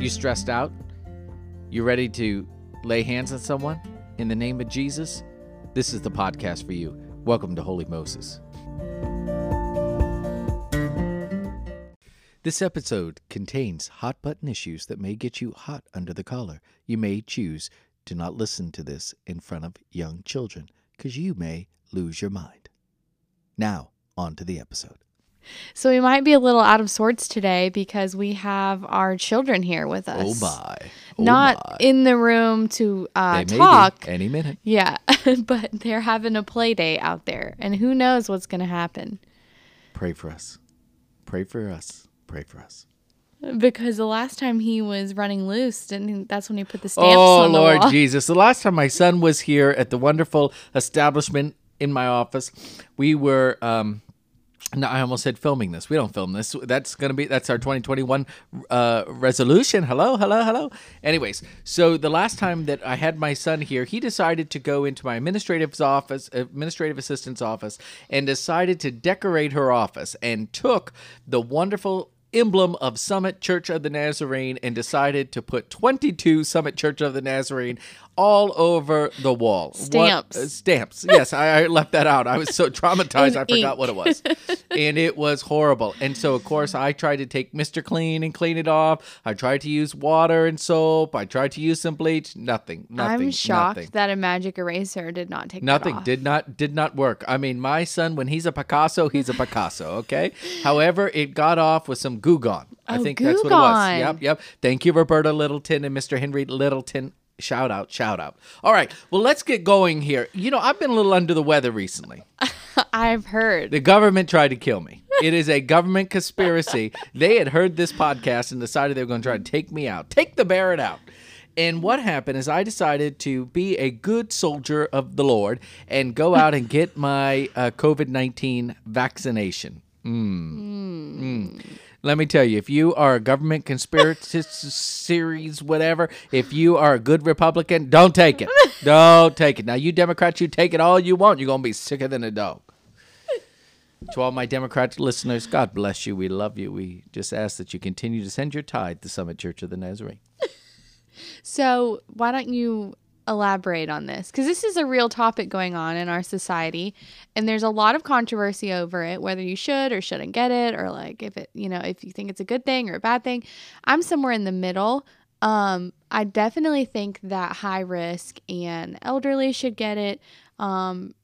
You mm-hmm. stressed out? You ready to lay hands on someone in the name of Jesus? This is the podcast for you. Welcome to Holy Moses. This episode contains hot button issues that may get you hot under the collar. You may choose to not listen to this in front of young children because you may lose your mind. Now, on to the episode. So we might be a little out of sorts today because we have our children here with us. Oh my. Oh Not my. in the room to uh, They may be talk. any minute. Yeah, but they're having a play day out there, and who knows what's going to happen? Pray for us. Pray for us. Pray for us. Because the last time he was running loose, didn't that's when he put the stamps Oh, on the Lord wall. Jesus. The last time my son was here at the wonderful establishment in my office, we were. Um, no, I almost said filming this. We don't film this. That's gonna be that's our 2021 uh, resolution. Hello, hello, hello. Anyways, so the last time that I had my son here, he decided to go into my administrative office, administrative assistant's office, and decided to decorate her office, and took the wonderful emblem of Summit Church of the Nazarene and decided to put 22 Summit Church of the Nazarene all over the wall. What- Stamps. uh, stamps. Yes, I, I left that out. I was so traumatized, I forgot ink. what it was. and it was horrible. And so, of course, I tried to take Mr. Clean and clean it off. I tried to use water and soap. I tried to use some bleach. Nothing. Nothing. I'm shocked Nothing. that a magic eraser did not take Nothing did not did not work. I mean, my son, when he's a Picasso, he's a Picasso. Okay. However, it got off with some Goo Gone. I Oh, think that's what it was. Yep, yep. Thank you, Roberta Littleton and Mr. Henry Littleton. Shout out, shout out. All right. Well, let's get going here. You know, I've been a little under the weather recently. I've heard. The government tried to kill me. It is a government conspiracy. They had heard this podcast and decided they were going to try to take me out, take the Barrett out. And what happened is I decided to be a good soldier of the Lord and go out and get my uh, COVID 19 vaccination. Mm. Mm. Let me tell you, if you are a government conspiracy series, whatever, if you are a good Republican, don't take it. Don't take it. Now, you Democrats, you take it all you want. You're going to be sicker than a dog. To all my Democrat listeners, God bless you. We love you. We just ask that you continue to send your tithe to Summit Church of the Nazarene. So, why don't you elaborate on this? Because this is a real topic going on in our society, and there's a lot of controversy over it, whether you should or shouldn't get it, or like if it, you know, if you think it's a good thing or a bad thing. I'm somewhere in the middle. Um, I definitely think that high risk and elderly should get it. Um,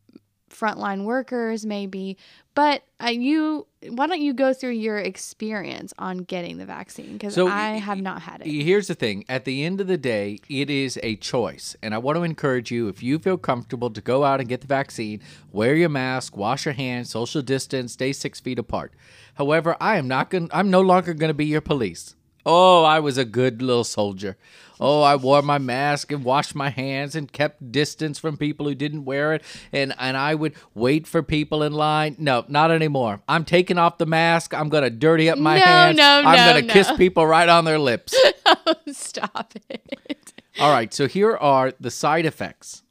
frontline workers maybe but uh, you why don't you go through your experience on getting the vaccine because So, i have not had it Here's the thing at the end of the day, it is a choice. And I want to encourage you if you feel comfortable to go out and get the vaccine, wear your mask, wash your hands, social distance, stay six feet apart. However, I am not going I'm no longer going to be your police. Oh, I was a good little soldier. Oh, I wore my mask and washed my hands and kept distance from people who didn't wear it. And, and I would wait for people in line. No, not anymore. I'm taking off the mask. I'm going to dirty up my No, hands. no, I'm no, going to kiss people right on their lips. stop it All right, so here are the side effects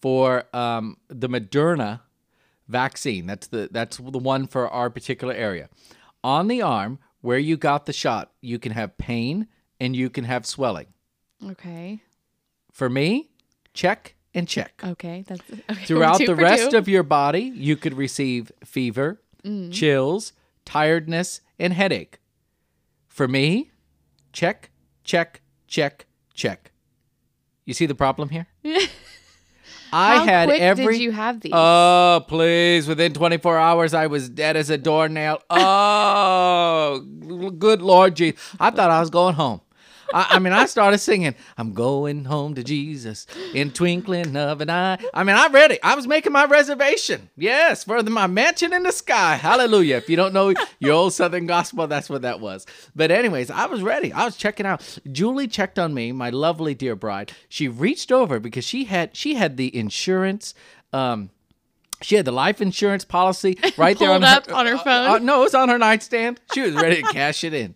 for um, the Moderna vaccine. That's the that's the one for our particular area. On the arm where you got the shot, you can have pain and you can have swelling. okay For me, check and check. okay that's okay. Throughout the rest two. of your body, you could receive fever, mm. chills, tiredness, and headache. For me, check, check, check, check. You see the problem here? I How had quick every. did you have these Oh, please. Within 24 hours, I was dead as a doornail. Oh, good Lord Jesus. I thought I was going home. I, I mean, I started singing, I'm going home to Jesus in twinkling of an eye. I mean, I'm ready. I was making my reservation. Yes, for the, my mansion in the sky. Hallelujah. If you don't know your old Southern gospel, that's what that was. But, anyways, I was ready. I was checking out. Julie checked on me, my lovely dear bride. She reached over because she had she had the insurance. Um, she had the life insurance policy right there on her, on her uh, phone? uh, no, it was on her nightstand. She was ready to cash it in.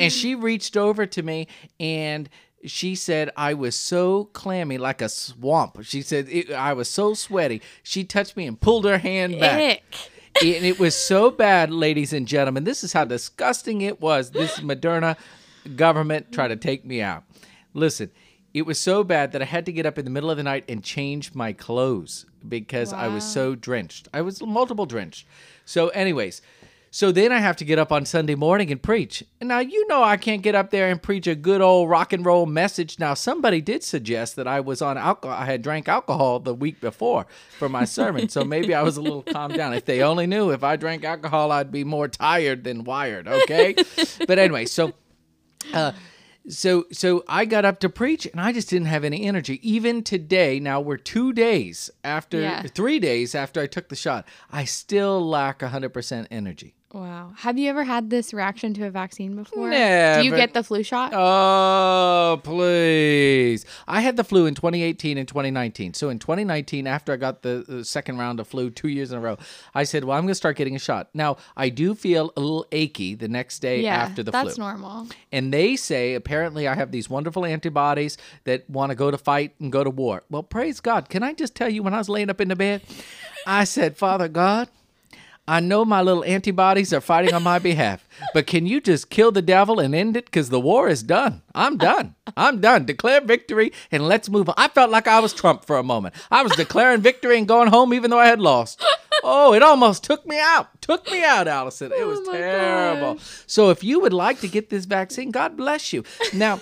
And she reached over to me and she said I was so clammy like a swamp. She said it, I was so sweaty. She touched me and pulled her hand back. Ick. and it was so bad, ladies and gentlemen. This is how disgusting it was. This Moderna government tried to take me out. Listen, it was so bad that I had to get up in the middle of the night and change my clothes because I was so drenched. I was multiple drenched. So, anyways, so then I have to get up on Sunday morning and preach. And now you know I can't get up there and preach a good old rock and roll message. Now somebody did suggest that I was on alcohol. I had drank alcohol the week before for my sermon, so maybe I was a little calmed down. If they only knew if I drank alcohol, I'd be more tired than wired. Okay, but anyway, so. Uh, so so I got up to preach and I just didn't have any energy. Even today, now we're two days after Yeah. three days after I took the shot, I still lack hundred percent energy. Wow. Have you ever had this reaction to a vaccine before? Never. Do you get the flu shot? Oh, please. I had the flu in 2018 and 2019. So in 2019, after I got the, the second round of flu two years in a row, I said, well, I'm going to start getting a shot. Now, I do feel a little achy the next day yeah, after the that's flu. That's normal. And they say apparently I have these wonderful antibodies that want to go to fight and go to war. Well, praise God. Can I just tell you when I was laying up in the bed, I said, Father God, I know my little antibodies are fighting on my behalf, but can you just kill the devil and end it? Because the war is done. I'm done. I'm done. Declare victory and let's move on. I felt like I was Trump for a moment. I was declaring victory and going home even though I had lost. Oh, it almost took me out. Took me out, Allison. It was Oh terrible. gosh. So if you would like to get this vaccine, God bless you. Now,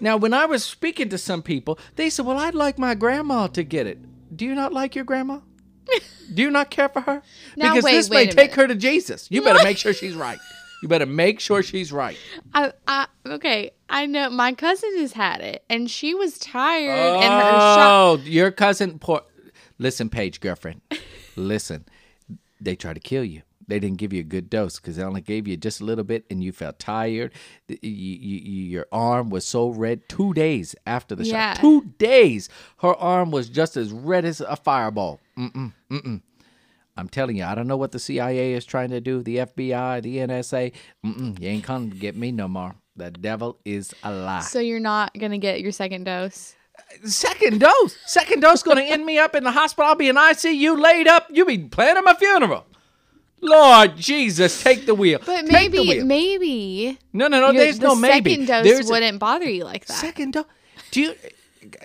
now when I was speaking to some people, they said, "Well, I'd like my grandma to get it." Do you not like your grandma? Do you not care for her? Now, because wait, this wait may take minute. her to Jesus. You better make sure she's right. You better make sure she's right. I, I, okay, I know my cousin has had it, and she was tired, and her shot. Oh, your cousin. Poor. Listen, Paige, girlfriend. Listen, they try to kill you. They didn't give you a good dose because they only gave you just a little bit, and you felt tired. You, you, you, your arm was so red. Two days after the Yeah. shot, two days, her arm was just as red as a fireball. Mm-mm, mm-mm. I'm telling you, I don't know what the CIA is trying to do. The FBI, the NSA. Mm-mm, you ain't coming to get me no more. The devil is a lie. So you're not gonna get your second dose. Second dose. Second dose going to end me up in the hospital. I'll be in ICU laid up. You be planning my funeral. Lord Jesus, take the wheel. But Take the maybe, wheel. maybe no, no, no. There's the no maybe. second dose There's wouldn't bother you like that. Second dose. Do you,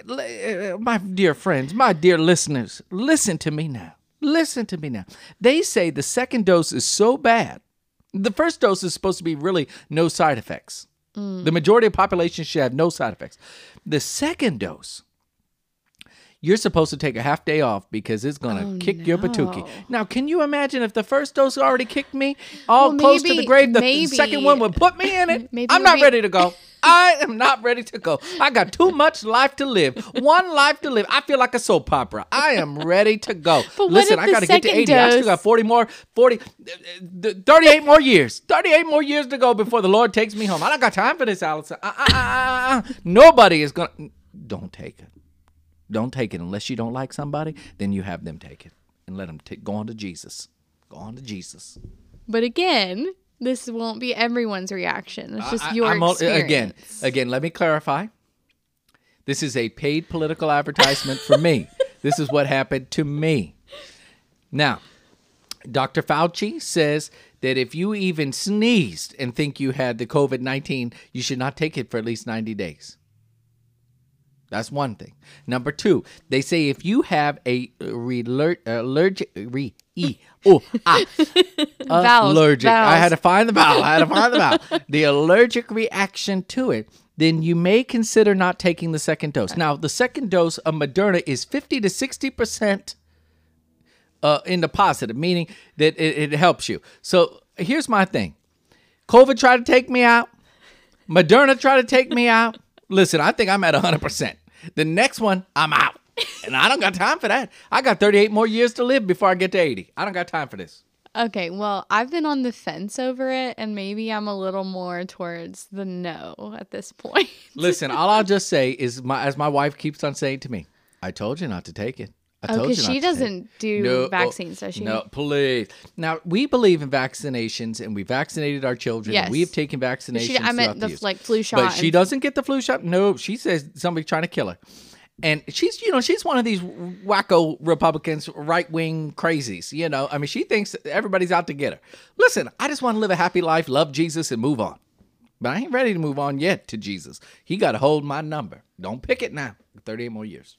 uh, my dear friends, my dear listeners, listen to me now. Listen to me now. They say the second dose is so bad. The first dose is supposed to be really no side effects. The majority of population should have no side effects. The second dose, you're supposed to take a half day off because it's going to Oh, kick your patookie. Now, can you imagine if the first dose already kicked me all Well, close to the grave? The maybe- second one would put me in it. Maybe I'm not be- ready to go. I am not ready to go. I got too much life to live. One life to live. I feel like a soap opera. I am ready to go. But Listen, I got to get to second 80. I still got 40 more, 40, uh, uh, 38 more years. 38 more years to go before the Lord takes me home. I don't got time for this, Allison. Uh, uh, uh, uh, uh. Nobody is going to. Don't take it. Don't take it unless you don't like somebody. Then you have them take it and let them t- go on to Jesus. Go on to Jesus. But again, this won't be everyone's reaction. It's just I- your I'm all- again, again. Let me clarify. This is a paid political advertisement for me. This is what happened to me. Now, Dr. Fauci says that if you even sneezed and think you had the COVID 19, you should not take it for at least 90 days. That's one thing. Number two, they say if you have a allergic, re, e, oh, ah, Vowels, allergic. I had to find the vowel. I had to find the vowel. The allergic reaction to it, then you may consider not taking the second dose. Now, the second dose of Moderna is 50 to 60 percent uh, in the positive, meaning that it, it helps you. So here's my thing: COVID tried to take me out. Moderna tried to take me out. Listen, I think I'm at 100 percent. The next one, I'm out, and I don't got time for that. I got 38 more years to live before I get to 80. I don't got time for this. Okay, well, I've been on the fence over it, and maybe I'm a little more towards the no at this point. Listen, all I'll just say is, my as my wife keeps on saying to me, "I told you not to take it." I Oh, because she doesn't do No, oh, vaccines, does she? No, please. Now we believe in vaccinations, and we vaccinated our children. Yes. we have taken vaccinations. She, I meant the years. like flu shot. But she doesn't get the flu shot. No, she says somebody's trying to kill her. And she's, you know, she's one of these wacko Republicans, right wing crazies. You know, I mean, she thinks everybody's out to get her. Listen, I just want to live a happy life, love Jesus, and move on. but I ain't ready to move on yet to Jesus. He got to hold my number. Don't pick it now. 38 more years.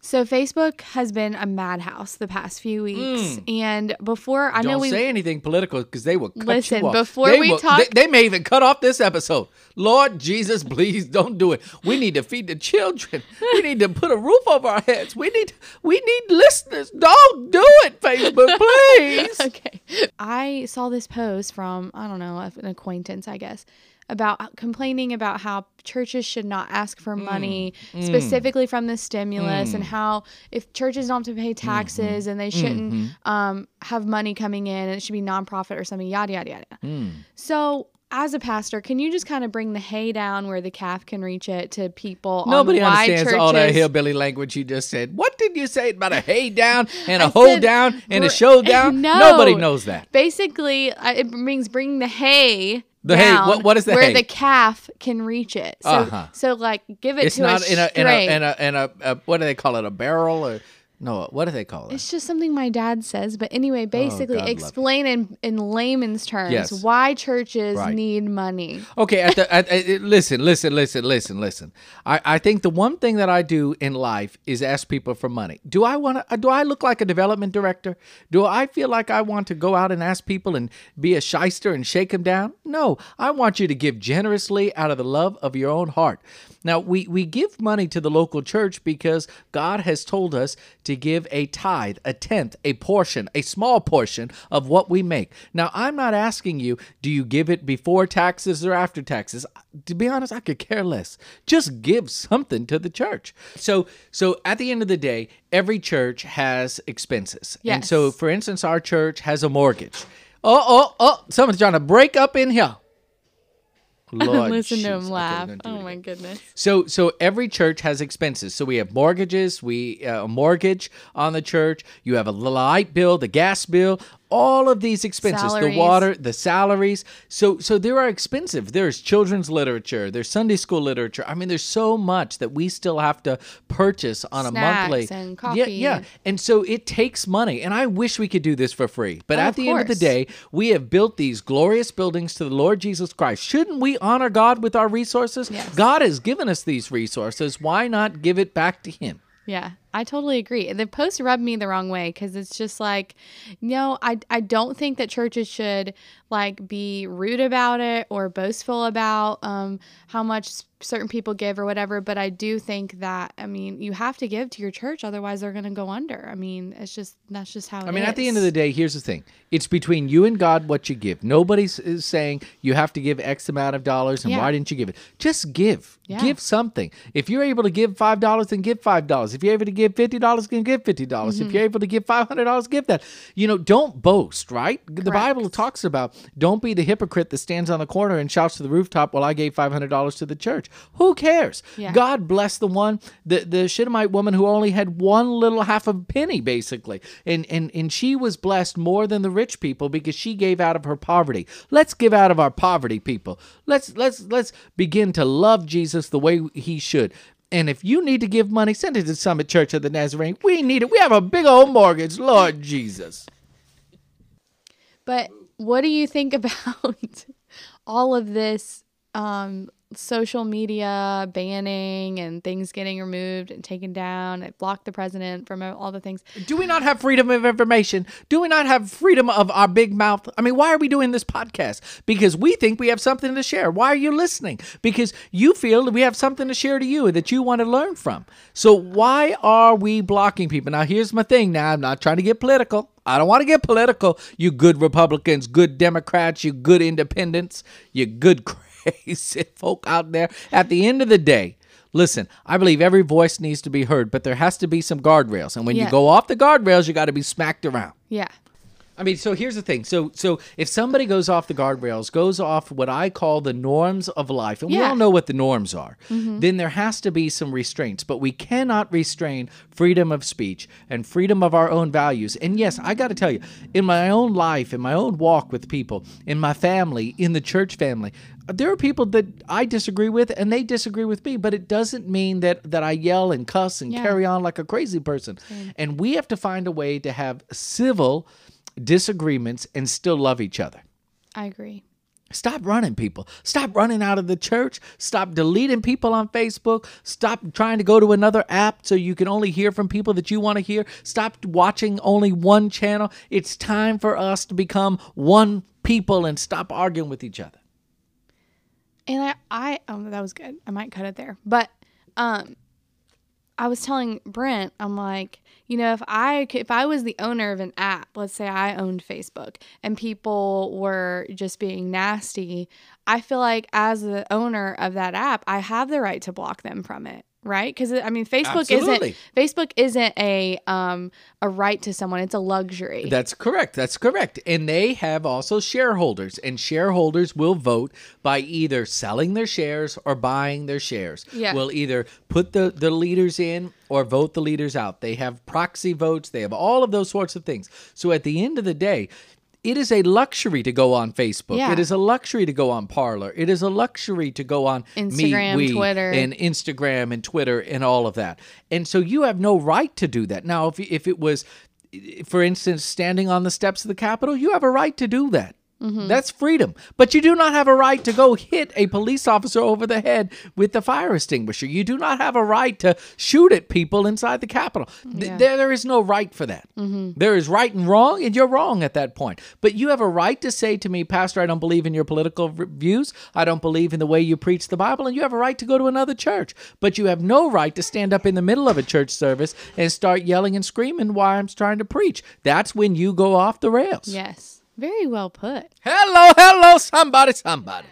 So Facebook has been a madhouse the past few weeks, and before I know Mm. Don't we say anything political because they will cut Listen, you off. before They we will- talk- they, they may even cut off this episode. Lord Jesus, please don't do it. We need to feed the children. We need to put a roof over our heads. We need we need listeners. Don't do it, Facebook, please. okay. I saw this post from, I don't know, an acquaintance, I guess, about complaining about how churches should not ask for Mm. money specifically from the stimulus and how if churches don't have to pay Mm-hmm. taxes and they shouldn't um, have money coming in and it should be nonprofit or something, yada, yada, yada. Mm. So, as a pastor, can you just kind of bring the hay down where the calf can reach it to people? Nobody understands churches, all that hillbilly language you just said. What did you say about a hay down and a I hoe said down and a show down? No. Nobody knows that. Basically, it means bringing the hay. The hay- what- what is the where hay? the calf can reach it? So, Uh-huh. so like give it It's to not a in a, in a in a in a, a what do they call it? A barrel or no? What do they call it? It's just something my dad says. But anyway, oh, basically, Oh, God love explain in, in layman's terms Yes. why churches Right. need money. Okay, at the, at, at- listen, listen, listen, listen, listen. I, I think the one thing that I do in life is ask people for money. Do I want to? Uh, do I look like a development director? Do I feel like I want to go out and ask people and be a shyster and shake them down? No, I want you to give generously out of the love of your own heart. Now we we give money to the local church because God has told us to give a tithe, a tenth, a portion, a small portion of what we make. Now I'm not asking you, do you give it before taxes or after taxes? To be honest, I could care less. Just give something to the church. So so at the end of the day, every church has expenses. And so for instance, our church has a mortgage. Oh, oh, oh, someone's trying to break up in here. Lord Listen to him laugh. I'm gonna do it Oh my goodness. So so every church has expenses. So we have mortgages, we uh, a mortgage on the church. You have a light bill, the gas bill, all of these expenses, Salaries. the water, the salaries. So so there are expensive. There's children's literature, there's Sunday school literature. I mean, there's so much that we still have to purchase on Snacks a monthly. and coffee yeah. and- And so it takes money. And I wish we could do this for free. But Oh, at the end of the day, we have built these glorious buildings to the Lord Jesus Christ. Shouldn't we honor God with our resources? Yes. God has given us these resources. Why not give it back to Him? Yeah, I totally agree. The post rubbed me the wrong way because it's just like, no, I, I don't think that churches should like be rude about it or boastful about um, how much certain people give or whatever. But I do think that, I mean, you have to give to your church, otherwise they're going to go under. I mean, it's just, that's just how it I mean, at the end of the day, here's the thing it's between you and God what you give. Nobody's is saying you have to give X amount of dollars and Yeah. why didn't you give it? Just give. Yeah. Give something. If you're able to give $5, then give $5. If you're able to give $50, then give $50. dollars Mm-hmm. If you're able to give $500, give that. You know, don't boast, right? The Bible talks about don't be the hypocrite that stands on the corner and shouts to the rooftop, well, I gave $500 to the church. Who cares? Yeah. God bless the one, the, the Shittimite woman who only had one little half a penny, basically. And, and, and she was blessed more than the rich people because she gave out of her poverty. Let's give out of our poverty, people. Let's, let's, let's begin to love Jesus the way he should. And if you need to give money, send it to Summit Church of the Nazarene. We need it. We have a big old mortgage, Lord Jesus. But what do you think about all of this um, social media banning and things getting removed and taken down? It blocked the president from all the things. Do we not have freedom of information? Do we not have freedom of our big mouth? I mean, why are we doing this podcast? Because we think we have something to share. Why are you listening? Because you feel we have something to share to you that you want to learn from. So why are we blocking people? Now, here's my thing. Now, I'm not trying to get political. I don't want to get political. You good Republicans, good Democrats, you good independents, you good crazy folk out there. At the end of the day, Listen, I believe every voice needs to be heard, but there has to be some guardrails. And when you go off the guardrails, you got to be smacked around. Yeah. I mean, so here's the thing. So, so if somebody goes off the guardrails, goes off what I call the norms of life, and we all know what the norms are, mm-hmm. then there has to be some restraints. But we cannot restrain freedom of speech and freedom of our own values. And yes, I got to tell you, in my own life, in my own walk with people, in my family, in the church family, there are people that I disagree with, and they disagree with me. But it doesn't mean that that I yell and cuss and Yeah. carry on like a crazy person. And we have to find a way to have civil disagreements and still love each other. I agree. Stop running people. Stop running out of the church. Stop deleting people on Facebook. Stop trying to go to another app so you can only hear from people that you want to hear. Stop watching only one channel. It's time for us to become one people and stop arguing with each other. And I, I, oh, that was good. I might cut it there. But, um, I was telling Brent, I'm like, you know, if I if I was the owner of an app, let's say I owned Facebook, and people were just being nasty, I feel like as the owner of that app, I have the right to block them from it right? Because I mean, Facebook Absolutely. isn't Facebook isn't a um a right to someone; it's a luxury. That's correct. That's correct. And they have also shareholders, and shareholders will vote by either selling their shares or buying their shares. Yeah. Will either put the the leaders in or vote the leaders out. They have proxy votes. They have all of those sorts of things. So at the end of the day. It is a luxury to go on Facebook. Yeah. It is a luxury to go on Parler. It is a luxury to go on Instagram, MeWe Twitter. and Instagram and Twitter and all of that. And so you have no right to do that. Now, if if it was, for instance, standing on the steps of the Capitol, you have a right to do that. Mm-hmm. That's freedom. But you do not have a right to go hit a police officer over the head with the fire extinguisher. You do not have a right to shoot at people inside the Capitol. Th- Yeah. There, there is no right for that. Mm-hmm. There is right and wrong, and you're wrong at that point. But you have a right to say to me, Pastor, I don't believe in your political views. I don't believe in the way you preach the Bible, and you have a right to go to another church. But you have no right to stand up in the middle of a church service and start yelling and screaming while I'm trying to preach. That's when you go off the rails. yes, very well put. Hello, hello, somebody, somebody.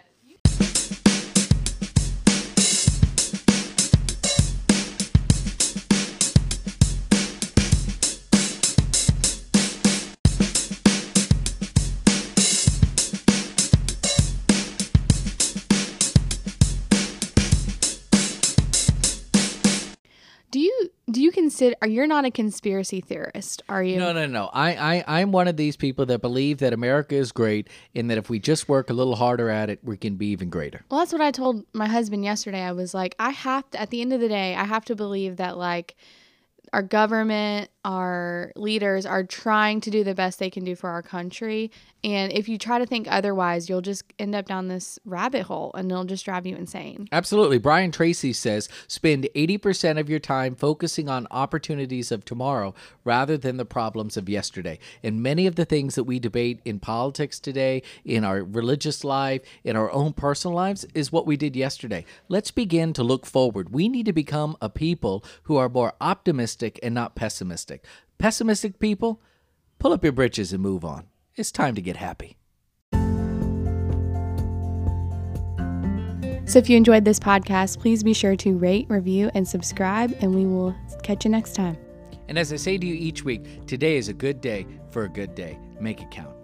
Consider? Are you're not a conspiracy theorist? Are you? No, no, no. I, I, I'm one of these people that believe that America is great and that if we just work a little harder at it, we can be even greater. Well, that's what I told my husband yesterday. I was like, I have to, at the end of the day, I have to believe that, like, our government, our leaders are trying to do the best they can do for our country. And if you try to think otherwise, you'll just end up down this rabbit hole and it'll just drive you insane. Absolutely. Brian Tracy says spend 80% of your time focusing on opportunities of tomorrow rather than the problems of yesterday. And many of the things that we debate in politics today, in our religious life, in our own personal lives, is what we did yesterday. Let's begin to look forward. We need to become a people who are more optimistic and not pessimistic. Pessimistic people, pull up your britches and move on. It's time to get happy. So if you enjoyed this podcast, please be sure to rate, review, and subscribe, and we will catch you next time. And as I say to you each week, today is a good day for a good day. Make it count.